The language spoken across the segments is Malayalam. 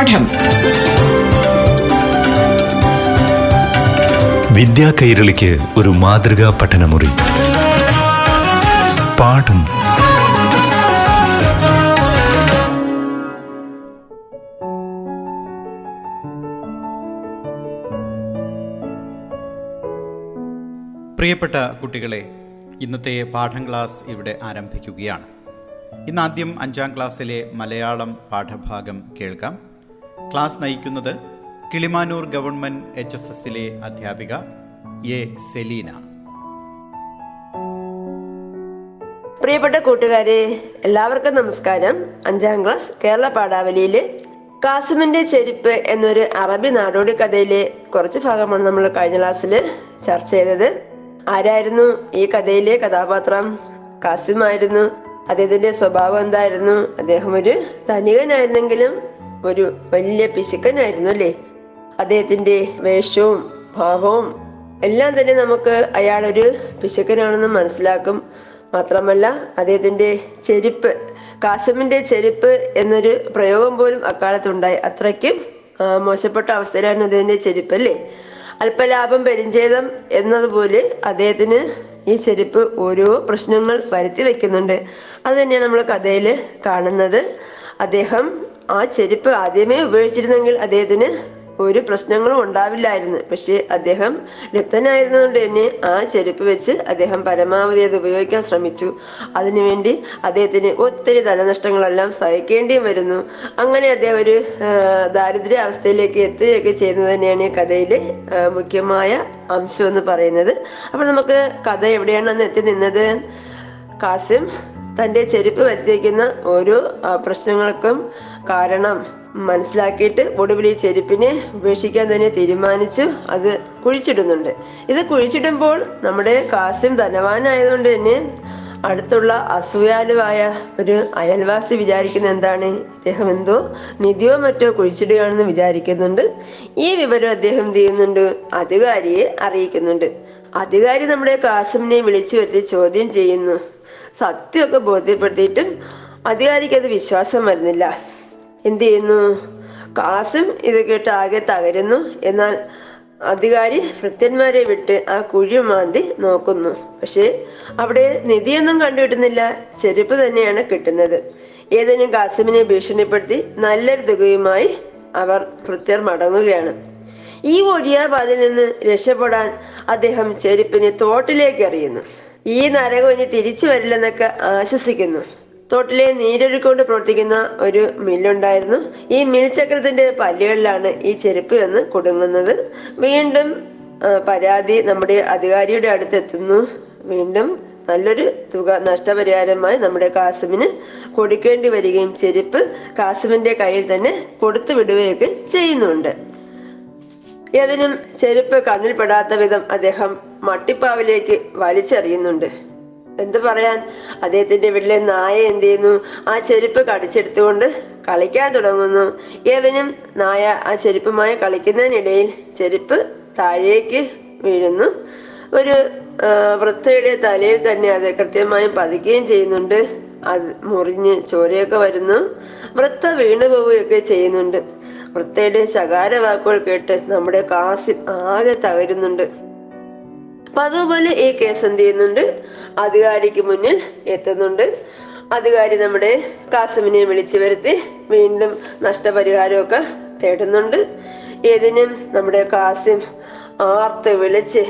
പാഠം. വിദ്യാ കൈരളിക്ക് ഒരു മാതൃകാ പഠനമുറി. പാഠം. പ്രിയപ്പെട്ട കുട്ടികളെ ഇന്നത്തെ പാഠം ക്ലാസ് ഇവിടെ ആരംഭിക്കുകയാണ്. ഇന്നാദ്യം അഞ്ചാം ക്ലാസ്സിലെ മലയാളം പാഠഭാഗം കേൾക്കാം. ക്ലാസ് നയിക്കുന്നത് കിളിമാനൂർ ഗവൺമെന്റ് എച്ച് എസ് എസിലെ അധ്യാപിക എ സെലീന. പ്രിയപ്പെട്ട കൂട്ടുകാരെ എല്ലാവർക്കും നമസ്കാരം. അഞ്ചാം ക്ലാസ് കേരള പാഠാവലിയിലെ കാസിമിന്റെ ചെരുപ്പ് എന്നൊരു അറബി നാടോടി കഥയിലെ കുറച്ച് ഭാഗമാണ് നമ്മൾ കഴിഞ്ഞ ക്ലാസ്സിൽ ചർച്ച ചെയ്തത്. ആരായിരുന്നു ഈ കഥയിലെ കഥാപാത്രം? കാസിമായിരുന്നു. അദ്ദേഹത്തിന്റെ സ്വഭാവം എന്തായിരുന്നു? അദ്ദേഹം ഒരു ധനികനായിരുന്നെങ്കിലും ഒരു വലിയ പിശുക്കനായിരുന്നു അല്ലേ അദ്ദേഹത്തിന്റെ വേഷവും ഭാവവും എല്ലാം തന്നെ നമുക്ക് അയാളൊരു പിശുക്കനാണെന്ന് മനസ്സിലാക്കും. മാത്രമല്ല അദ്ദേഹത്തിന്റെ ചെരുപ്പ് കാസമിന്റെ ചെരുപ്പ് എന്നൊരു പ്രയോഗം പോലും അക്കാലത്തുണ്ടായി. അത്രയ്ക്കും മോശപ്പെട്ട അവസ്ഥയിലായിരുന്നു അദ്ദേഹത്തിന്റെ ചെരുപ്പ് അല്ലേ അല്പലാഭം പെരിഞ്ചേതം എന്നതുപോലെ അദ്ദേഹത്തിന് ഈ ചെരുപ്പ് ഓരോ പ്രശ്നങ്ങൾ വരുത്തി വെക്കുന്നുണ്ട്. അത് തന്നെയാണ് നമ്മൾ കഥയിൽ കാണുന്നത്. അദ്ദേഹം ആ ചെരുപ്പ് ആദ്യമേ ഉപയോഗിച്ചിരുന്നെങ്കിൽ അദ്ദേഹത്തിന് ഒരു പ്രശ്നങ്ങളും ഉണ്ടാവില്ലായിരുന്നു. പക്ഷെ അദ്ദേഹം ലിപ്തനായിരുന്നതുകൊണ്ട് തന്നെ ആ ചെരുപ്പ് വെച്ച് അദ്ദേഹം പരമാവധി അത് ഉപയോഗിക്കാൻ ശ്രമിച്ചു. അതിനുവേണ്ടി അദ്ദേഹത്തിന് ഒത്തിരി ധനനഷ്ടങ്ങളെല്ലാം സഹിക്കേണ്ടിയും വരുന്നു. അങ്ങനെ അദ്ദേഹം ഒരു ആ, ദാരിദ്ര്യ അവസ്ഥയിലേക്ക് എത്തുകയൊക്കെ ചെയ്യുന്നത് തന്നെയാണ് ഈ കഥയിലെ മുഖ്യമായ അംശം എന്ന് പറയുന്നത്. അപ്പോൾ നമുക്ക് കഥ എവിടെയാണ് എത്തി നിന്നത്? കാസിം തന്റെ ചെരുപ്പ് വെച്ചേക്കുന്ന ഓരോ പ്രശ്നങ്ങൾക്കും കാരണം മനസ്സിലാക്കിയിട്ട് ഒടുവിൽ ഈ ചെരുപ്പിനെ ഉപേക്ഷിക്കാൻ തന്നെ തീരുമാനിച്ചു. അത് കുഴിച്ചിടുന്നുണ്ട്. ഇത് കുഴിച്ചിടുമ്പോൾ നമ്മുടെ കാസിം ധനവാനായതുകൊണ്ട് തന്നെ അടുത്തുള്ള അസൂയാലുവായ ഒരു അയൽവാസി വിചാരിക്കുന്ന എന്താണ്? അദ്ദേഹം എന്തോ നിധിയോ മറ്റോ കുഴിച്ചിടുകയാണെന്ന് വിചാരിക്കുന്നുണ്ട്. ഈ വിവരം അദ്ദേഹം ചെയ്യുന്നുണ്ട്? അധികാരിയെ അറിയിക്കുന്നുണ്ട്. അധികാരി നമ്മുടെ കാസിമിനെ വിളിച്ചു വരുത്തി ചോദ്യം ചെയ്യുന്നു. സത്യമൊക്കെ ബോധ്യപ്പെടുത്തിയിട്ടും അധികാരിക്ക് അത് വിശ്വാസം വരുന്നില്ല. എന്ത് ചെയ്യുന്നു? കാസും ഇത് കേട്ട് ആകെ തകരുന്നു. എന്നാൽ അധികാരി ഭൃത്യന്മാരെ വിട്ട് ആ കുഴി മാന്തി നോക്കുന്നു. പക്ഷേ അവിടെ നിധിയൊന്നും കണ്ടുകിട്ടുന്നില്ല. ചെരുപ്പ് തന്നെയാണ് കിട്ടുന്നത്. ഏതെങ്കിലും കാസിമിനെ ഭീഷണിപ്പെടുത്തി നല്ലൊരു തുകയുമായി അവർ ഭൃത്യർ മടങ്ങുകയാണ്. ഈ ഒഴിയാപാതിൽ നിന്ന് രക്ഷപ്പെടാൻ അദ്ദേഹം ചെരുപ്പിനെ തോട്ടിലേക്ക് എറിയുന്നു. ഈ നരകം ഇനി തിരിച്ചു വരില്ലെന്നൊക്കെ ആശ്വസിക്കുന്നു. തോട്ടിലെ നീരൊഴുക്കൊണ്ട് പ്രവർത്തിക്കുന്ന ഒരു മില്ലുണ്ടായിരുന്നു. ഈ മിൽ ചക്രത്തിന്റെ പല്ലുകളിലാണ് ഈ ചെരുപ്പ് എന്ന് കുടുങ്ങുന്നത്. വീണ്ടും പരാതി നമ്മുടെ അധികാരിയുടെ അടുത്തെത്തുന്നു. വീണ്ടും നല്ലൊരു തുക നഷ്ടപരിഹാരമായി നമ്മുടെ കാസിമിന് കൊടുക്കേണ്ടി വരികയും ചെരുപ്പ് കാസിമിന്റെ കയ്യിൽ തന്നെ കൊടുത്തു വിടുകയൊക്കെ ചെയ്യുന്നുണ്ട്. ഏതിനും ചെരുപ്പ് കണ്ണിൽപ്പെടാത്ത വിധം അദ്ദേഹം മട്ടിപ്പാവിലേക്ക് വലിച്ചെറിയുന്നുണ്ട്. എന്ത് പറയാൻ? അദ്ദേഹത്തിന്റെ വീട്ടിലെ നായ എന്ത് ചെയ്യുന്നു? ആ ചെരുപ്പ് കടിച്ചെടുത്തുകൊണ്ട് കളിക്കാൻ തുടങ്ങുന്നു. ഏവനും നായ ആ ചെരുപ്പുമായി കളിക്കുന്നതിനിടയിൽ ചെരുപ്പ് താഴേക്ക് വീഴുന്നു. ഒരു വൃത്തയുടെ തലയിൽ തന്നെ അത് കൃത്യമായും പതിക്കുകയും ചെയ്യുന്നുണ്ട്. അത് മുറിഞ്ഞ് ചോരയൊക്കെ വരുന്നു. വൃത്ത വീണു പോവുകയൊക്കെ ചെയ്യുന്നുണ്ട്. വൃത്തയുടെ ശകാര വാക്കുകൾ കേട്ട് നമ്മുടെ കാസിം ആകെ തകരുന്നുണ്ട്. അതുപോലെ ഈ കേസ് എന്ത് ചെയ്യുന്നുണ്ട്? അധികാരിക്ക് മുന്നിൽ എത്തുന്നുണ്ട്. അധികാരി നമ്മുടെ കാസമിനെ വിളിച്ചു വരുത്തി വീണ്ടും നഷ്ടപരിഹാരമൊക്കെ തേടുന്നുണ്ട്. ഏതിനും നമ്മുടെ കാസിം ആർത്ത് വിളിച്ച്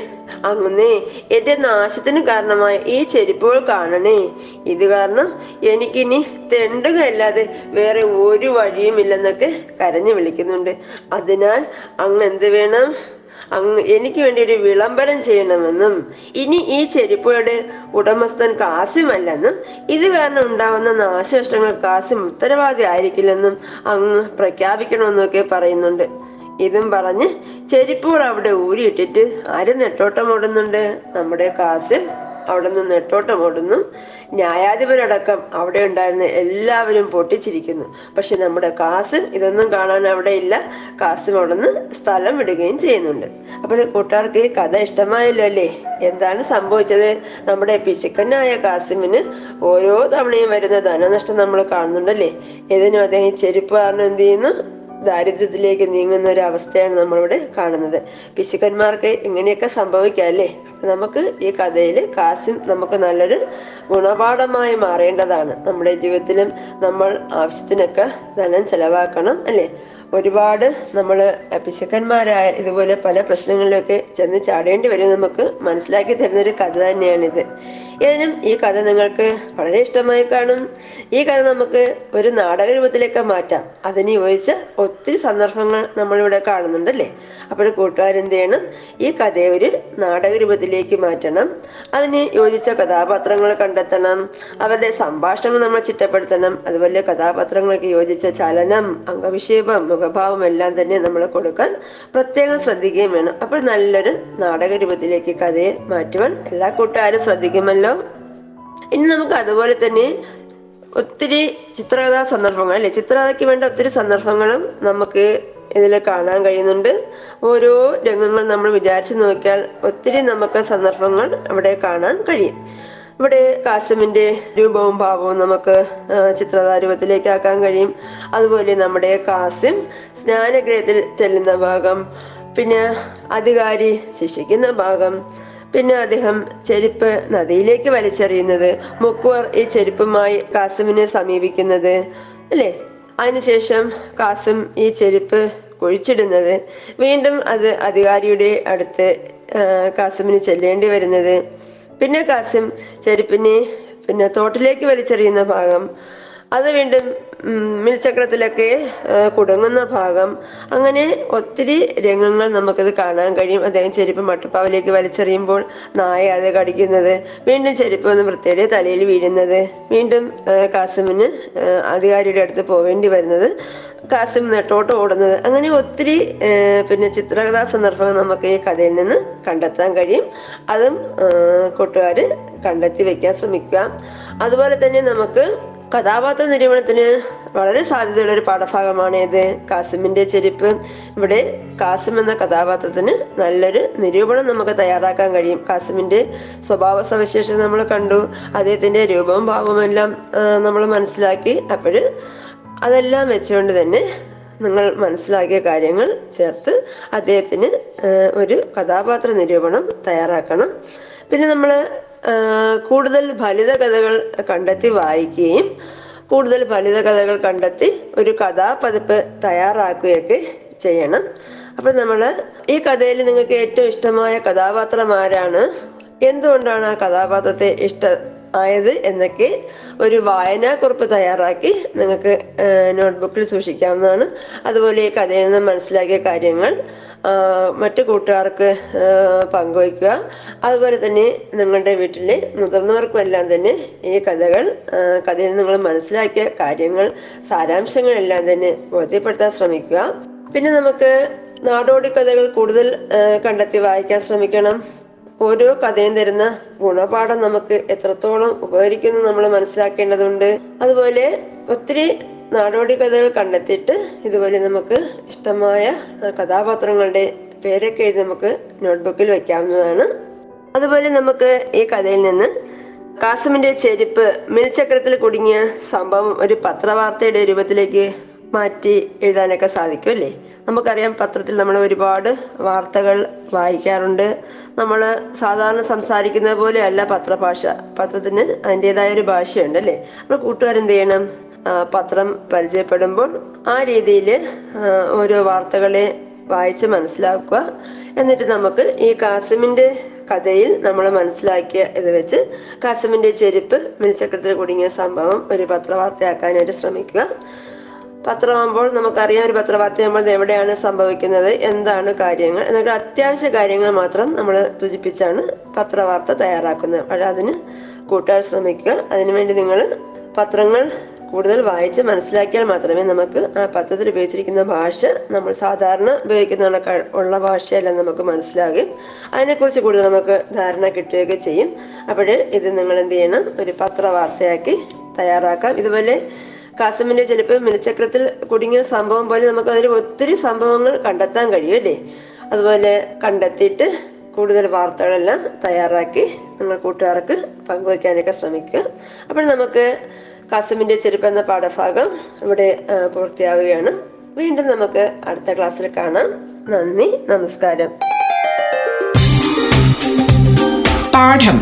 അങ്ങനെ എന്റെ നാശത്തിന് കാരണമായ ഈ ചെരുപ്പുകൾ കാണണേ. ഇത് കാരണം എനിക്കിനി തെണ്ടുകയല്ലാതെ വേറെ ഒരു വഴിയും വഴിയുമില്ലെന്നൊക്കെ കരഞ്ഞു വിളിക്കുന്നുണ്ട്. അതിനാൽ അങ്ങ് എന്ത് വേണം? അങ്ങ് എനിക്ക് വേണ്ടി ഒരു വിളംബരം ചെയ്യണമെന്നും ഇനി ഈ ചെരുപ്പുകളുടെ ഉടമസ്ഥൻ കാസിമല്ലെന്നും ഇത് കാരണം ഉണ്ടാവുന്ന നാശനഷ്ടങ്ങൾ കാസിം ഉത്തരവാദി ആയിരിക്കില്ലെന്നും അങ്ങ് പ്രഖ്യാപിക്കണമെന്നൊക്കെ പറയുന്നുണ്ട്. ഇതും പറഞ്ഞ് ചെരുപ്പുകൾ അവിടെ ഊരിയിട്ടിട്ട് ആര് നെട്ടോട്ടം ഓടുന്നുണ്ട് നമ്മുടെ കാസിം. അവിടെ നിന്ന് നെട്ടോട്ടം ഓടുന്നു. ന്യായാധിപനടക്കം അവിടെ ഉണ്ടായിരുന്ന എല്ലാവരും പൊട്ടിച്ചിരിക്കുന്നു. പക്ഷെ നമ്മുടെ കാസിം ഇതൊന്നും കാണാൻ അവിടെ ഇല്ല. കാസിം അവിടെ നിന്ന് സ്ഥലം വിടുകയും ചെയ്യുന്നുണ്ട്. അപ്പോൾ കൂട്ടുകാർക്ക് കഥ ഇഷ്ടമായല്ലോ അല്ലേ? എന്താണ് സംഭവിച്ചത്? നമ്മുടെ പിശുക്കനായ കാസിമിന് ഓരോ തവണയും വരുന്ന ധനനഷ്ടം നമ്മൾ കാണുന്നുണ്ടല്ലേ? ഏതിനും അദ്ദേഹം ചെരുപ്പ് കാരണം എന്ത് ചെയ്യുന്നു? ദാരിദ്ര്യത്തിലേക്ക് നീങ്ങുന്ന ഒരു അവസ്ഥയാണ് നമ്മളിവിടെ കാണുന്നത്. പിശുക്കന്മാർക്ക് ഇങ്ങനെയൊക്കെ സംഭവിക്കാം അല്ലേ? നമുക്ക് ഈ കഥയിൽ കാസിം നമുക്ക് നല്ലൊരു ഗുണപാഠമായി മാറേണ്ടതാണ്. നമ്മുടെ ജീവിതത്തിലും നമ്മൾ ആവശ്യത്തിനൊക്കെ ധനം ചെലവാക്കണം അല്ലേ? ഒരുപാട് നമ്മൾ പിശുക്കന്മാരായ ഇതുപോലെ പല പ്രശ്നങ്ങളിലൊക്കെ ചെന്ന് ചാടേണ്ടി വരും നമുക്ക് മനസ്സിലാക്കി തരുന്ന ഒരു കഥ തന്നെയാണിത്. ഏതിനും ഈ കഥ നിങ്ങൾക്ക് വളരെ ഇഷ്ടമായി കാണും. ഈ കഥ നമുക്ക് ഒരു നാടക രൂപത്തിലേക്ക് മാറ്റാം. അതിന് യോജിച്ച ഒത്തിരി സന്ദർഭങ്ങൾ നമ്മളിവിടെ കാണുന്നുണ്ടല്ലേ? അപ്പോൾ കൂട്ടുകാരെന്ത് ചെയ്യണം? ഈ കഥയെ ഒരു നാടക രൂപത്തിലേക്ക് മാറ്റണം. അതിന് യോജിച്ച കഥാപാത്രങ്ങൾ കണ്ടെത്തണം. അവരുടെ സംഭാഷണങ്ങൾ നമ്മൾ ചിട്ടപ്പെടുത്തണം. അതുപോലെ കഥാപാത്രങ്ങൾക്ക് യോജിച്ച ചലനം അംഗവിക്ഷേപം മുഖഭാവം എല്ലാം തന്നെ നമ്മൾ കൊടുക്കാൻ പ്രത്യേകം ശ്രദ്ധിക്കുകയും വേണം. അപ്പോൾ നല്ലൊരു നാടക രൂപത്തിലേക്ക് കഥയെ മാറ്റുവാൻ എല്ലാ കൂട്ടുകാരും ശ്രദ്ധിക്കുമല്ലോ. ഇനി നമുക്ക് അതുപോലെ തന്നെ ഒത്തിരി ചിത്രകഥാ സന്ദർഭങ്ങൾ അല്ലെ? ചിത്രകഥയ്ക്ക് വേണ്ട ഒത്തിരി സന്ദർഭങ്ങളും നമുക്ക് ഇതിൽ കാണാൻ കഴിയുന്നുണ്ട്. ഓരോ രംഗങ്ങൾ നമ്മൾ വിചാരിച്ചു നോക്കിയാൽ ഒത്തിരി നമുക്ക് സന്ദർഭങ്ങൾ അവിടെ കാണാൻ കഴിയും. ഇവിടെ കാസമിന്റെ രൂപവും ഭാവവും നമുക്ക് ചിത്രകഥാ ആക്കാൻ കഴിയും. അതുപോലെ നമ്മുടെ കാസിം സ്നാനഗ്രഹത്തിൽ ചെല്ലുന്ന ഭാഗം പിന്നെ അധികാരി ശിക്ഷിക്കുന്ന ഭാഗം പിന്നെ അദ്ദേഹം ചെരുപ്പ് നദിയിലേക്ക് വലിച്ചെറിയുന്നത് മുക്കുവർ ഈ ചെരുപ്പുമായി കാസിമിനെ സമീപിക്കുന്നത് അല്ലേ? അതിനുശേഷം കാസിം ഈ ചെരുപ്പ് കുഴിച്ചിടുന്നത് വീണ്ടും അത് അധികാരിയുടെ അടുത്ത് കാസിമിന് ചെല്ലേണ്ടി വരുന്നത്. പിന്നെ കാസിം ചെരുപ്പിനെ പിന്നെ തോട്ടിലേക്ക് വലിച്ചെറിയുന്ന ഭാഗം. അത് വീണ്ടും മിൽചക്രത്തിലൊക്കെ കുടുങ്ങുന്ന ഭാഗം. അങ്ങനെ ഒത്തിരി രംഗങ്ങൾ നമുക്കത് കാണാൻ കഴിയും. അദ്ദേഹം ചെരുപ്പ് മട്ടുപ്പാവിലേക്ക് വലിച്ചെറിയുമ്പോൾ നായ അത് കടിക്കുന്നത്. വീണ്ടും ചെരുപ്പ് ഒന്ന് വൃത്തിയുടെ തലയിൽ വീഴുന്നത്. വീണ്ടും കാസിമിന് അധികാരിയുടെ അടുത്ത് പോവേണ്ടി വരുന്നത്. കാസിം നെട്ടോട്ട് ഓടുന്നത്. അങ്ങനെ ഒത്തിരി പിന്നെ ചിത്രകഥാ സന്ദർഭങ്ങൾ നമുക്ക് ഈ കഥയിൽ നിന്ന് കണ്ടെത്താൻ കഴിയും. അതും കൂട്ടുകാർ കണ്ടെത്തി വെക്കാൻ ശ്രമിക്കുക. അതുപോലെ തന്നെ നമുക്ക് കഥാപാത്ര നിരൂപണത്തിന് വളരെ സാധ്യതയുള്ള ഒരു പാഠഭാഗമാണ് ഇത്. കാസിമിന്റെ ചെരുപ്പ്. ഇവിടെ കാസിം എന്ന കഥാപാത്രത്തിന് നല്ലൊരു നിരൂപണം നമുക്ക് തയ്യാറാക്കാൻ കഴിയും. കാസിമിന്റെ സ്വഭാവ സവിശേഷത നമ്മൾ കണ്ടു. അദ്ദേഹത്തിന്റെ രൂപവും ഭാവവും എല്ലാം നമ്മൾ മനസ്സിലാക്കി. അപ്പോഴ് അതെല്ലാം വെച്ചുകൊണ്ട് തന്നെ നിങ്ങൾ മനസ്സിലാക്കിയ കാര്യങ്ങൾ ചേർത്ത് അദ്ദേഹത്തിന് ഒരു കഥാപാത്ര നിരൂപണം തയ്യാറാക്കണം. പിന്നെ നമ്മൾ കൂടുതൽ ഫലിത കഥകൾ കണ്ടെത്തി വായിക്കുകയും കൂടുതൽ ഫലിത കഥകൾ കണ്ടെത്തി ഒരു കഥാപതിപ്പ് തയ്യാറാക്കുകയൊക്കെ ചെയ്യണം. അപ്പൊ നമ്മൾ ഈ കഥയിൽ നിങ്ങൾക്ക് ഏറ്റവും ഇഷ്ടമായ കഥാപാത്രമാരാണ് എന്തുകൊണ്ടാണ് ആ കഥാപാത്രത്തെ ഇഷ്ട ആയത് എന്നൊക്കെ ഒരു വായനാക്കുറിപ്പ് തയ്യാറാക്കി നിങ്ങൾക്ക് നോട്ട്ബുക്കിൽ സൂക്ഷിക്കാവുന്നതാണ്. അതുപോലെ ഈ കഥയിൽ നിന്ന് മനസ്സിലാക്കിയ കാര്യങ്ങൾ മറ്റു കൂട്ടുകാർക്ക് പങ്കുവയ്ക്കുക. അതുപോലെ തന്നെ നിങ്ങളുടെ വീട്ടിലെ മുതിർന്നവർക്കുമെല്ലാം തന്നെ ഈ കഥകൾ കഥയിൽ നിങ്ങൾ മനസ്സിലാക്കിയ കാര്യങ്ങൾ സാരാംശങ്ങളെല്ലാം തന്നെ ബോധ്യപ്പെടുത്താൻ ശ്രമിക്കുക. പിന്നെ നമുക്ക് നാടോടി കഥകൾ കൂടുതൽ കണ്ടെത്തി വായിക്കാൻ ശ്രമിക്കണം. ഓരോ കഥയും തരുന്ന ഗുണപാഠം നമുക്ക് എത്രത്തോളം ഉപകരിക്കുന്നു നമ്മൾ മനസ്സിലാക്കേണ്ടതുണ്ട്. അതുപോലെ ഒത്തിരി നാടോടി കഥകൾ കണ്ടെത്തിയിട്ട് ഇതുപോലെ നമുക്ക് ഇഷ്ടമായ കഥാപാത്രങ്ങളുടെ പേരൊക്കെ എഴുതി നമുക്ക് നോട്ട്ബുക്കിൽ വെക്കാവുന്നതാണ്. അതുപോലെ നമുക്ക് ഈ കഥയിൽ നിന്ന് കാസിമിന്റെ ചെരുപ്പ് മിൽചക്രത്തിൽ കുടുങ്ങിയ സംഭവം ഒരു പത്രവാർത്തയുടെ രൂപത്തിലേക്ക് മാറ്റി എഴുതാനൊക്കെ സാധിക്കും അല്ലേ? നമുക്കറിയാം പത്രത്തിൽ നമ്മൾ ഒരുപാട് വാർത്തകൾ വായിക്കാറുണ്ട്. നമ്മൾ സാധാരണ സംസാരിക്കുന്നത് പോലെയല്ല പത്രഭാഷ. പത്രത്തിന് അതിന്റെതായ ഒരു ഭാഷയുണ്ട് അല്ലേ? അപ്പോൾ കൂട്ടുകാരെന്ത് ചെയ്യണം? പത്രം പരിചയപ്പെടുമ്പോൾ ആ രീതിയിൽ ഓരോ വാർത്തകളെ വായിച്ച് മനസ്സിലാക്കുക. എന്നിട്ട് നമുക്ക് ഈ കാസിമിന്റെ കഥയിൽ നമ്മൾ മനസ്സിലാക്കിയ ഇത് വെച്ച് കാസിമിന്റെ ചെരുപ്പ് മിൽചക്രത്തിൽ കുടുങ്ങിയ സംഭവം ഒരു പത്രവാർത്തയാക്കാനായിട്ട് ശ്രമിക്കുക. പത്രമാകുമ്പോൾ നമുക്കറിയാം ഒരു പത്രവാർത്ത നമ്മൾ എവിടെയാണ് സംഭവിക്കുന്നത് എന്താണ് കാര്യങ്ങൾ. എന്നൊക്കെ അത്യാവശ്യ കാര്യങ്ങൾ മാത്രം നമ്മൾ സൂചിപ്പിച്ചാണ് പത്രവാർത്ത തയ്യാറാക്കുന്നത്. പക്ഷെ അതിന് കൂട്ടാൻ ശ്രമിക്കുക. അതിനുവേണ്ടി നിങ്ങൾ പത്രങ്ങൾ കൂടുതൽ വായിച്ച് മനസ്സിലാക്കിയാൽ മാത്രമേ നമുക്ക് ആ പത്രത്തിൽ ഉപയോഗിച്ചിരിക്കുന്ന ഭാഷ നമ്മൾ സാധാരണ ഉപയോഗിക്കുന്ന ഉള്ള ഭാഷയെല്ലാം നമുക്ക് മനസ്സിലാകും. അതിനെക്കുറിച്ച് കൂടുതൽ നമുക്ക് ധാരണ കിട്ടുകയൊക്കെ ചെയ്യും. അപ്പോൾ ഇത് നിങ്ങൾ എന്ത് ചെയ്യണം? ഒരു പത്രവാർത്തയാക്കി തയ്യാറാക്കാം. ഇതുപോലെ കാസിമിന്റെ ചിലപ്പോൾ മിനിച്ചക്രത്തിൽ കുടുങ്ങിയ സംഭവം പോലെ നമുക്ക് അതിൽ ഒത്തിരി സംഭവങ്ങൾ കണ്ടെത്താൻ കഴിയും അല്ലേ? അതുപോലെ കണ്ടെത്തിയിട്ട് കൂടുതൽ വാർത്തകളെല്ലാം തയ്യാറാക്കി നിങ്ങൾ കൂട്ടുകാർക്ക് പങ്കുവയ്ക്കാനൊക്കെ ശ്രമിക്കുക. അപ്പോൾ നമുക്ക് കാസമിന്റെ ചെരുപ്പ് എന്ന പാഠഭാഗം ഇവിടെ പൂർത്തിയാവുകയാണ്. വീണ്ടും നമുക്ക് അടുത്ത ക്ലാസ്സിൽ കാണാം. നന്ദി നമസ്കാരം. പാഠം.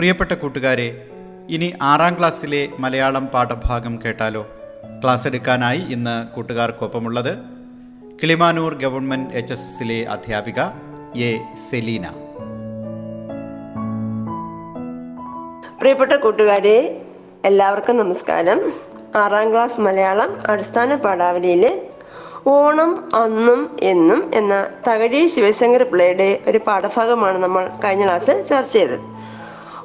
പ്രിയപ്പെട്ട കൂട്ടുകാരെ ഇനി ആറാം ക്ലാസ്സിലെ മലയാളം പാഠഭാഗം കേട്ടാലോ? ക്ലാസ് എടുക്കാനായി ഇന്ന് കൂട്ടുകാർക്കൊപ്പമുള്ളത് കിളിമാനൂർ ഗവൺമെന്റ് എച്ച് എസ് എസിലെ അധ്യാപിക എ സെലീന. പ്രിയപ്പെട്ട കൂട്ടുകാരെ എല്ലാവർക്കും നമസ്കാരം. ആറാം ക്ലാസ് മലയാളം അടിസ്ഥാന പാഠാവലിയിലെ ഓണം അന്നും എന്നും എന്ന തകഴി ശിവശങ്കർ പിള്ളയുടെ ഒരു പാഠഭാഗമാണ് നമ്മൾ കഴിഞ്ഞ ക്ലാസ്സിൽ ചർച്ച ചെയ്തത്.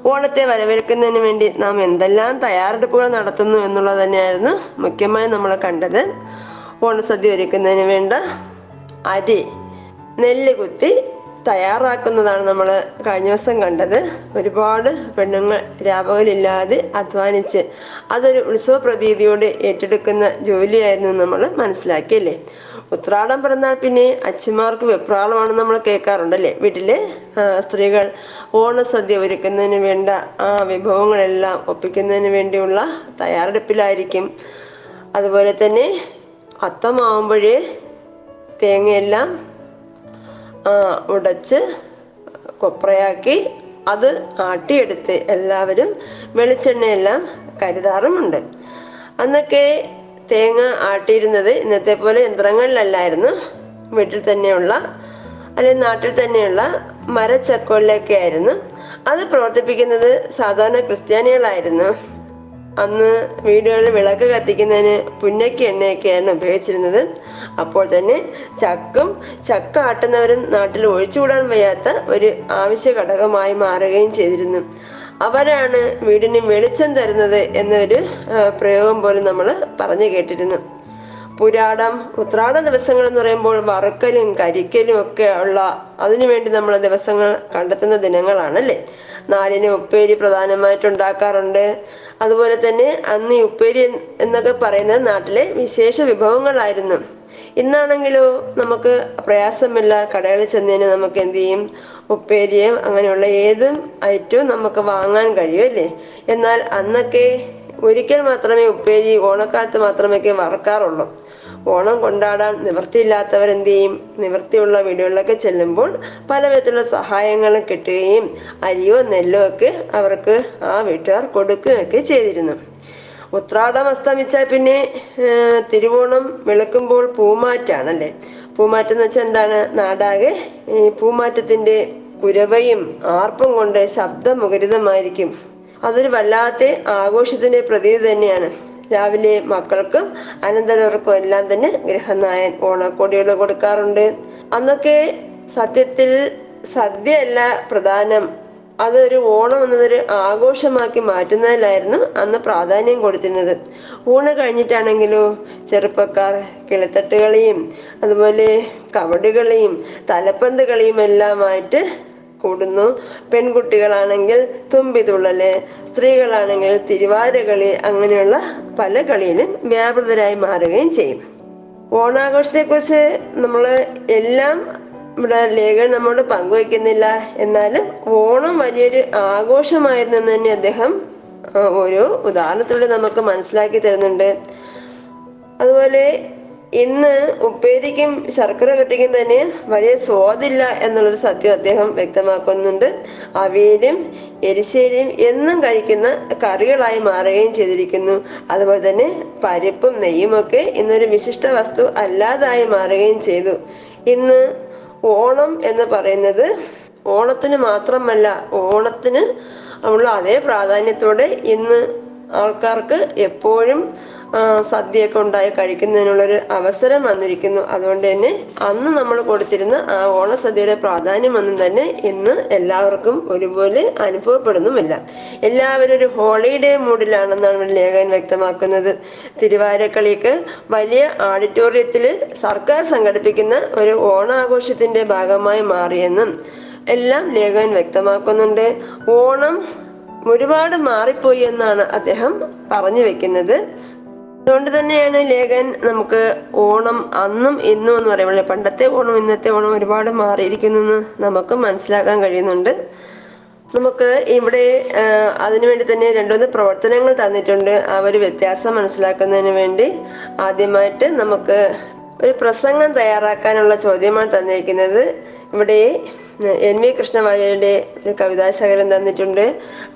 ഓണത്തെ വരവേൽക്കുന്നതിന് വേണ്ടി നാം എന്തെല്ലാം തയ്യാറെടുപ്പുകൾ നടത്തുന്നു എന്നുള്ളത് തന്നെയായിരുന്നു മുഖ്യമായി നമ്മൾ കണ്ടത്. ഓണസദ്യ ഒരുക്കുന്നതിന് വേണ്ട അരി നെല്ല് കുത്തി തയ്യാറാക്കുന്നതാണ് നമ്മൾ കഴിഞ്ഞ ദിവസം കണ്ടത്. ഒരുപാട് പെണ്ണുങ്ങൾ രാപകലില്ലാതെ അധ്വാനിച്ച് അതൊരു ഉത്സവ പ്രതീതിയോടെ ഏറ്റെടുക്കുന്ന ജോലിയായിരുന്നു നമ്മൾ മനസ്സിലാക്കിയല്ലേ? ഉത്രാടം പിറന്നാൾ പിന്നെ അച്ഛന്മാർക്ക് വെപ്രാളമാണ് നമ്മൾ കേൾക്കാറുണ്ടല്ലേ? വീട്ടിലെ? സ്ത്രീകൾ ഓണസദ്യ ഒരുക്കുന്നതിന് വേണ്ട ആ വിഭവങ്ങളെല്ലാം ഒപ്പിക്കുന്നതിന് വേണ്ടിയുള്ള തയ്യാറെടുപ്പിലായിരിക്കും. അതുപോലെ തന്നെ അത്തമാവുമ്പോഴേ തേങ്ങയെല്ലാം ഉടച്ച് കൊപ്രയാക്കി അത് ആട്ടിയെടുത്ത് എല്ലാവരും വെളിച്ചെണ്ണയെല്ലാം കരുതാറുമുണ്ട്. അന്നൊക്കെ തേങ്ങ ആട്ടിയിരുന്നത് ഇന്നത്തെ പോലെ യന്ത്രങ്ങളിലല്ലായിരുന്നു. വീട്ടിൽ തന്നെയുള്ള അല്ലെങ്കിൽ നാട്ടിൽ തന്നെയുള്ള മരച്ചക്കോളിലൊക്കെ ആയിരുന്നു അത് പ്രവർത്തിപ്പിക്കുന്നത് സാധാരണ ക്രിസ്ത്യാനികളായിരുന്നു. അന്ന് വീടുകളിൽ വിളക്ക് കത്തിക്കുന്നതിന് പുന്നയ്ക്ക് എണ്ണയൊക്കെയാണ് ഉപയോഗിച്ചിരുന്നത്. അപ്പോൾ തന്നെ ചക്കും ചക്ക ആട്ടുന്നവരും നാട്ടിൽ ഒഴിച്ചുകൂടാൻ വയ്യാത്ത ഒരു ആവശ്യ ഘടകമായി മാറുകയും ചെയ്തിരുന്നു. അവരാണ് വീടിന് വെളിച്ചം തരുന്നത് എന്നൊരു പ്രയോഗം പോലും നമ്മൾ പറഞ്ഞു കേട്ടിരുന്നു. പുരാടം ഉത്രാട ദിവസങ്ങൾ എന്ന് പറയുമ്പോൾ വറുക്കലും കരിക്കലും ഒക്കെ ഉള്ള അതിനുവേണ്ടി നമ്മൾ ദിവസങ്ങൾ കണ്ടെത്തുന്ന ദിനങ്ങളാണല്ലേ? നാലിന് ഉപ്പേരി പ്രധാനമായിട്ട് ഉണ്ടാക്കാറുണ്ട്. അതുപോലെ തന്നെ അന്ന് ഈ ഉപ്പേരി എന്നൊക്കെ പറയുന്നത് നാട്ടിലെ വിശേഷ വിഭവങ്ങളായിരുന്നു. ഇന്നാണെങ്കിലോ നമുക്ക് പ്രയാസമില്ല. കടകളിൽ ചെന്നതിന് നമുക്ക് എന്ത് ചെയ്യും? ഉപ്പേരിയും അങ്ങനെയുള്ള ഏതും ഐറ്റവും നമുക്ക് വാങ്ങാൻ കഴിയുമല്ലേ എന്നാൽ അന്നൊക്കെ ഒരിക്കൽ മാത്രമേ ഉപ്പേരി ഓണക്കാലത്ത് മാത്രമേ വറക്കാറുള്ളൂ. ഓണം കൊണ്ടാടാൻ നിവൃത്തിയില്ലാത്തവർ എന്ത് ചെയ്യും? നിവൃത്തിയുള്ള വീടുകളിലൊക്കെ ചെല്ലുമ്പോൾ പല വിധത്തിലുള്ള സഹായങ്ങളും കിട്ടുകയും അരിയോ നെല്ലോ ഒക്കെ അവർക്ക് ആ വീട്ടുകാർ കൊടുക്കുകയൊക്കെ ചെയ്തിരുന്നു. ഉത്രാടം അസ്തമിച്ചാൽ പിന്നെ തിരുവോണം വെളുക്കുമ്പോൾ പൂമാറ്റാണല്ലേ? പൂമാറ്റം എന്ന് വെച്ചാൽ എന്താണ്? നാടാകെ ഈ പൂമാറ്റത്തിന്റെ കുരവയും ആർപ്പും കൊണ്ട് ശബ്ദമുഖരിതമായിരിക്കും. അതൊരു വല്ലാത്ത ആഘോഷത്തിന്റെ പ്രതീതി തന്നെയാണ്. രാവിലെ മക്കൾക്കും അനന്തരവർക്കും എല്ലാം തന്നെ ഗൃഹനായൻ ഓണക്കോടികൾ കൊടുക്കാറുണ്ട്. അന്നൊക്കെ സത്യത്തിൽ സദ്യയല്ല പ്രധാനം. അതൊരു ഓണം എന്നതൊരു ആഘോഷമാക്കി മാറ്റുന്നതിലായിരുന്നു അന്ന് പ്രാധാന്യം കൊടുത്തിരുന്നത്. ഊണ് കഴിഞ്ഞിട്ടാണെങ്കിലോ ചെറുപ്പക്കാർ കിളിത്തട്ട് കളിയും അതുപോലെ കബഡി കളിയും തലപ്പന്ത് കളിയും എല്ലാമായിട്ട് കൂടുന്നു. പെൺകുട്ടികളാണെങ്കിൽ തുമ്പിതുള്ളൽ സ്ത്രീകളാണെങ്കിൽ തിരുവാതിരകളി അങ്ങനെയുള്ള പല കളിയിലും വ്യാപൃതരായി മാറുകയും ചെയ്യും. ഓണാഘോഷത്തെക്കുറിച്ച് നമ്മൾ എല്ലാം ഇവിടെ ലേഖകൻ നമ്മോട് പങ്കുവയ്ക്കുന്നില്ല. എന്നാലും ഓണം വലിയൊരു ആഘോഷമായിരുന്നു തന്നെ അദ്ദേഹം ഓരോ ഉദാഹരണത്തിലൂടെ നമുക്ക് മനസ്സിലാക്കി തരുന്നുണ്ട്. അതുപോലെ ഇന്ന് ഉപ്പേരിക്കും ശർക്കര വെട്ടിക്കും തന്നെ വലിയ സ്വാദില്ല എന്നുള്ളൊരു സത്യം അദ്ദേഹം വ്യക്തമാക്കുന്നുണ്ട്. അവിയലും എരിശ്ശേരിയും എന്നും കഴിക്കുന്ന കറികളായി മാറുകയും ചെയ്തിരിക്കുന്നു. അതുപോലെ തന്നെ പരിപ്പും നെയ്യുമൊക്കെ ഇന്നൊരു വിശിഷ്ട വസ്തു അല്ലാതായി മാറുകയും ചെയ്തു. ഇന്ന് ഓണം എന്ന് പറയുന്നത് ഓണത്തിന് മാത്രമല്ല ഓണത്തിന് ഉള്ള അതേ പ്രാധാന്യത്തോടെ ഇന്ന് ആൾക്കാർക്ക് എപ്പോഴും സദ്യയൊക്കെ ഉണ്ടായി കഴിക്കുന്നതിനുള്ളൊരു അവസരം വന്നിരിക്കുന്നു. അതുകൊണ്ട് തന്നെ അന്ന് നമ്മൾ കൊടുത്തിരുന്ന ആ ഓണസദ്യയുടെ പ്രാധാന്യം ഒന്നും തന്നെ ഇന്ന് എല്ലാവർക്കും ഒരുപോലെ അനുഭവപ്പെടുന്നുമില്ല. എല്ലാവരും ഒരു ഹോളിഡേ മൂഡിലാണെന്നാണ് ലേഖകൻ വ്യക്തമാക്കുന്നത്. തിരുവാരക്കളിക്ക് വലിയ ഓഡിറ്റോറിയത്തിൽ സർക്കാർ സംഘടിപ്പിക്കുന്ന ഒരു ഓണാഘോഷത്തിന്റെ ഭാഗമായി മാറിയെന്നും എല്ലാം ലേഖകൻ വ്യക്തമാക്കുന്നുണ്ട്. ഓണം ഒരുപാട് മാറിപ്പോയി എന്നാണ് അദ്ദേഹം പറഞ്ഞു വെക്കുന്നത്. അതുകൊണ്ട് തന്നെയാണ് ലേഖൻ നമുക്ക് ഓണം അന്നും ഇന്നും എന്ന് പറയുമ്പോൾ പണ്ടത്തെ ഓണം ഇന്നത്തെ ഓണം ഒരുപാട് മാറിയിരിക്കുന്നു എന്ന് നമുക്ക് മനസ്സിലാക്കാൻ കഴിയുന്നുണ്ട്. നമുക്ക് ഇവിടെ അതിനുവേണ്ടി തന്നെ രണ്ടുമൂന്ന് പ്രവർത്തനങ്ങൾ തന്നിട്ടുണ്ട്. ആ ഒരു വ്യത്യാസം മനസ്സിലാക്കുന്നതിന് വേണ്ടി ആദ്യമായിട്ട് നമുക്ക് ഒരു പ്രസംഗം തയ്യാറാക്കാനുള്ള ചോദ്യമാണ് തന്നിരിക്കുന്നത്. ഇവിടെ എൻ വി കൃഷ്ണവാര്യരുടെ ഒരു കവിതാശകലം തന്നിട്ടുണ്ട്.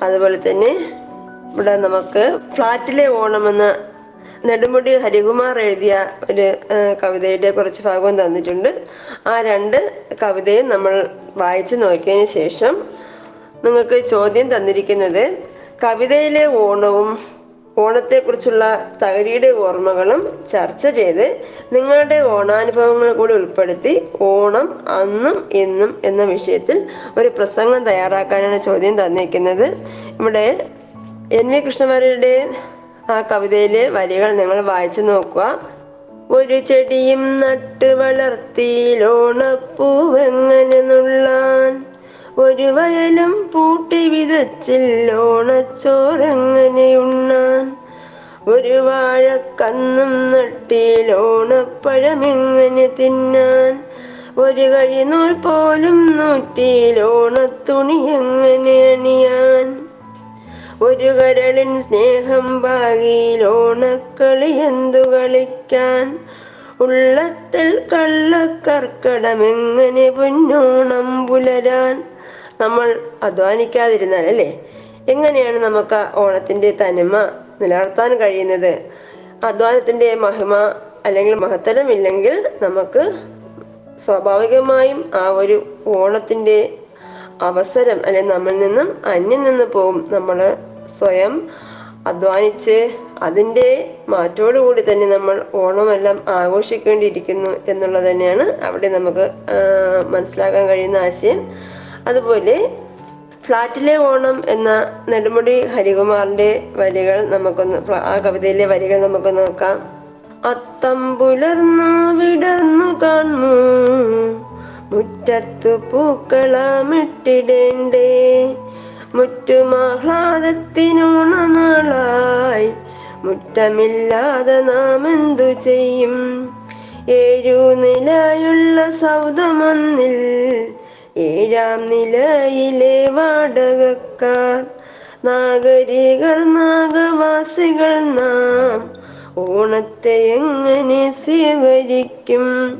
അതുപോലെ തന്നെ ഇവിടെ നമുക്ക് ഫ്ലാറ്റിലെ ഓണം എന്ന നെടുമുടി ഹരികുമാർ എഴുതിയ ഒരു കവിതയുടെ കുറച്ച് ഭാഗവും തന്നിട്ടുണ്ട്. ആ രണ്ട് കവിതയും നമ്മൾ വായിച്ചു നോക്കിയതിന് ശേഷം നിങ്ങൾക്ക് ചോദ്യം തന്നിരിക്കുന്നത് കവിതയിലെ ഓണവും ഓണത്തെക്കുറിച്ചുള്ള തകഴിയുടെ ഓർമ്മകളും ചർച്ച ചെയ്ത് നിങ്ങളുടെ ഓണാനുഭവങ്ങൾ കൂടി ഉൾപ്പെടുത്തി ഓണം അന്നും ഇന്നും എന്ന വിഷയത്തിൽ ഒരു പ്രസംഗം തയ്യാറാക്കാനാണ് ചോദ്യം തന്നിരിക്കുന്നത്. ഇവിടെ എൻ വി കൃഷ്ണവാര്യരുടെ ആ കവിതയിലെ വരികൾ നിങ്ങൾ വായിച്ചു നോക്കുക. ഒരു ചെടിയും നട്ട് വളർത്തിയിലോണപ്പൂവെങ്ങനെ നുള്ളാൻ ഒരു വയലും പൂട്ടി വിതച്ചില്ലോണച്ചോറെങ്ങനെ ഉണ്ണാൻ ഒരു വാഴക്കന്നും നട്ടിയിലോണപ്പഴമെങ്ങനെ തിന്നാൻ. ഒരു കഴിനൂൽ പോലും നൂറ്റിയിലോണത്തുണി എങ്ങനെ അണിയാൻ. ഒരു കരളിൻ സ്നേഹം ഭാഗിയിലോണക്കളി എന്തു കളിക്കാൻ? ഉള്ളത്തിൽ കള്ളക്കർക്കടമെങ്ങനെ പൊന്നോണം പുലരാൻ? നമ്മൾ അധ്വാനിക്കാതിരുന്നാൽ അല്ലേ? എങ്ങനെയാണ് നമുക്ക് ഓണത്തിന്റെ തനിമ നിലനിർത്താൻ കഴിയുന്നത്? അധ്വാനത്തിന്റെ മഹിമ അല്ലെങ്കിൽ മഹത്തരമില്ലെങ്കിൽ നമുക്ക് സ്വാഭാവികമായും ആ ഒരു ഓണത്തിന്റെ അവസരം അല്ലെ നമ്മിൽ നിന്നും അന്യം നിന്ന് പോകും നമ്മൾ സ്വയം അധ്വാനിച്ച് അതിന്റെ മാറ്റോടുകൂടി തന്നെ നമ്മൾ ഓണമെല്ലാം ആഘോഷിക്കേണ്ടിയിരിക്കുന്നു എന്നുള്ളത് തന്നെയാണ് അവിടെ നമുക്ക് മനസ്സിലാക്കാൻ കഴിയുന്ന ആശയം. അതുപോലെ ഫ്ലാറ്റിലെ ഓണം എന്ന നെടുമുടി ഹരികുമാറിന്റെ വരികൾ നമുക്കൊന്ന് ആ കവിതയിലെ വരികൾ നമുക്ക് നോക്കാം. അത്തം പുലർന്നു വിടർന്നു കാണു മുറ്റത്തു പൂക്കളമിട്ടിടേണ്ടേ? മുറ്റുമാഹ്ലാദത്തിനോണനാളായി മുറ്റമില്ലാതെ നാം എന്തു ചെയ്യും? ഏഴു നിലയുള്ള സൗദമൊന്നിൽ ഏഴാം നിലയിലെ വാടകക്കാർ നാഗരികർ നാഗവാസികൾ നാം ഓണത്തെ എങ്ങനെ സ്വീകരിക്കും?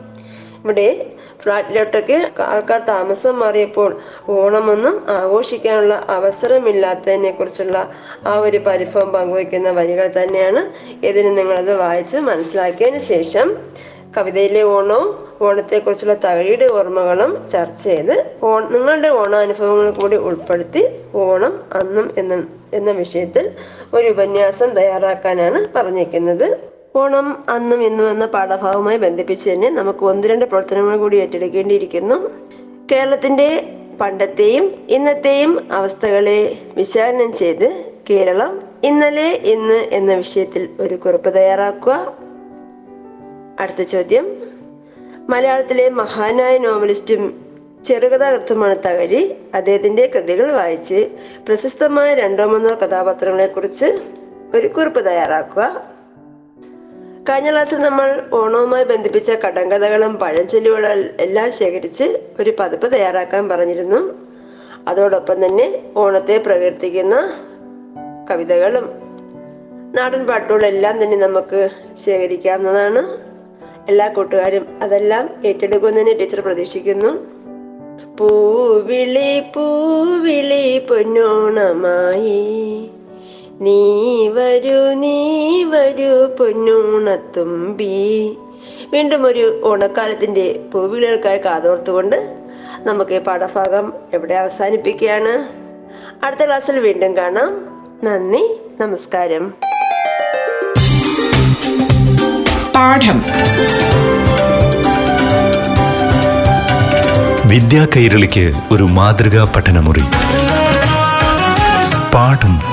ഇവിടെ ഫ്ലാറ്റിലോട്ടൊക്കെ ആൾക്കാർ താമസം മാറിയപ്പോൾ ഓണമൊന്നും ആഘോഷിക്കാനുള്ള അവസരമില്ലാത്തതിനെ കുറിച്ചുള്ള ആ ഒരു പരിഭവം പങ്കുവയ്ക്കുന്ന വരികൾ തന്നെയാണ് ഇതിന് നിങ്ങളത് വായിച്ച് മനസ്സിലാക്കിയതിന് ശേഷം കവിതയിലെ ഓണവും ഓണത്തെക്കുറിച്ചുള്ള തകഴിയുടെ ഓർമ്മകളും ചർച്ച ചെയ്ത് ഓൺ നിങ്ങളുടെ ഓണാനുഭവങ്ങൾ കൂടി ഉൾപ്പെടുത്തി ഓണം അന്നും എന്ന എന്ന വിഷയത്തിൽ ഒരു ഉപന്യാസം തയ്യാറാക്കാനാണ് പറഞ്ഞിരിക്കുന്നത്. ഓണം അന്നും ഇന്നും എന്ന പാഠഭാഗവുമായി ബന്ധിപ്പിച്ച് തന്നെ നമുക്ക് ഒന്ന് രണ്ട് പ്രവർത്തനങ്ങൾ കൂടി ഏറ്റെടുക്കേണ്ടിയിരിക്കുന്നു. കേരളത്തിന്റെ പണ്ടത്തെയും ഇന്നത്തെയും അവസ്ഥകളെ വിശകലനം ചെയ്ത് കേരളം ഇന്നലെ ഇന്ന് എന്ന വിഷയത്തിൽ ഒരു കുറിപ്പ് തയ്യാറാക്കുക. അടുത്ത ചോദ്യം. മലയാളത്തിലെ മഹാനായ നോവലിസ്റ്റും ചെറുകഥാകൃത്തുമാണ് തകഴി. അദ്ദേഹത്തിന്റെ കൃതികൾ വായിച്ച് പ്രശസ്തമായ രണ്ടോ മൂന്നോ കഥാപാത്രങ്ങളെ കുറിച്ച് ഒരു കുറിപ്പ് തയ്യാറാക്കുക. കഴിഞ്ഞ ക്ലാസ്സിൽ നമ്മൾ ഓണവുമായി ബന്ധിപ്പിച്ച കടങ്കഥകളും പഴഞ്ചൊല്ലുകളും എല്ലാം ശേഖരിച്ച് ഒരു പതിപ്പ് തയ്യാറാക്കാൻ പറഞ്ഞിരുന്നു. അതോടൊപ്പം തന്നെ ഓണത്തെ പ്രകീർത്തിക്കുന്ന കവിതകളും നാടൻ പാട്ടുകളും എല്ലാം തന്നെ നമുക്ക് ശേഖരിക്കാവുന്നതാണ്. എല്ലാ കൂട്ടുകാരും അതെല്ലാം ഏറ്റെടുക്കുമെന്ന് ടീച്ചർ പ്രതീക്ഷിക്കുന്നു. പൂവിളി പൂവിളി പൊന്നോണമായി. നീ വരൂ നീ വരൂ പൊന്നൂണത്തുമ്പി. വീണ്ടും ഒരു ഓണക്കാലത്തിന്റെ പൂവിളികൾക്കായി കാതോർത്തുകൊണ്ട് നമുക്ക് ഈ പാഠഭാഗം എവിടെ അവസാനിപ്പിക്കുകയാണ്. അടുത്ത ക്ലാസ്സിൽ വീണ്ടും കാണാം. നന്ദി നമസ്കാരം. പാഠം. വിദ്യാ കൈരളിക്ക് ഒരു മാതൃകാ പഠനമുറി. പാഠം.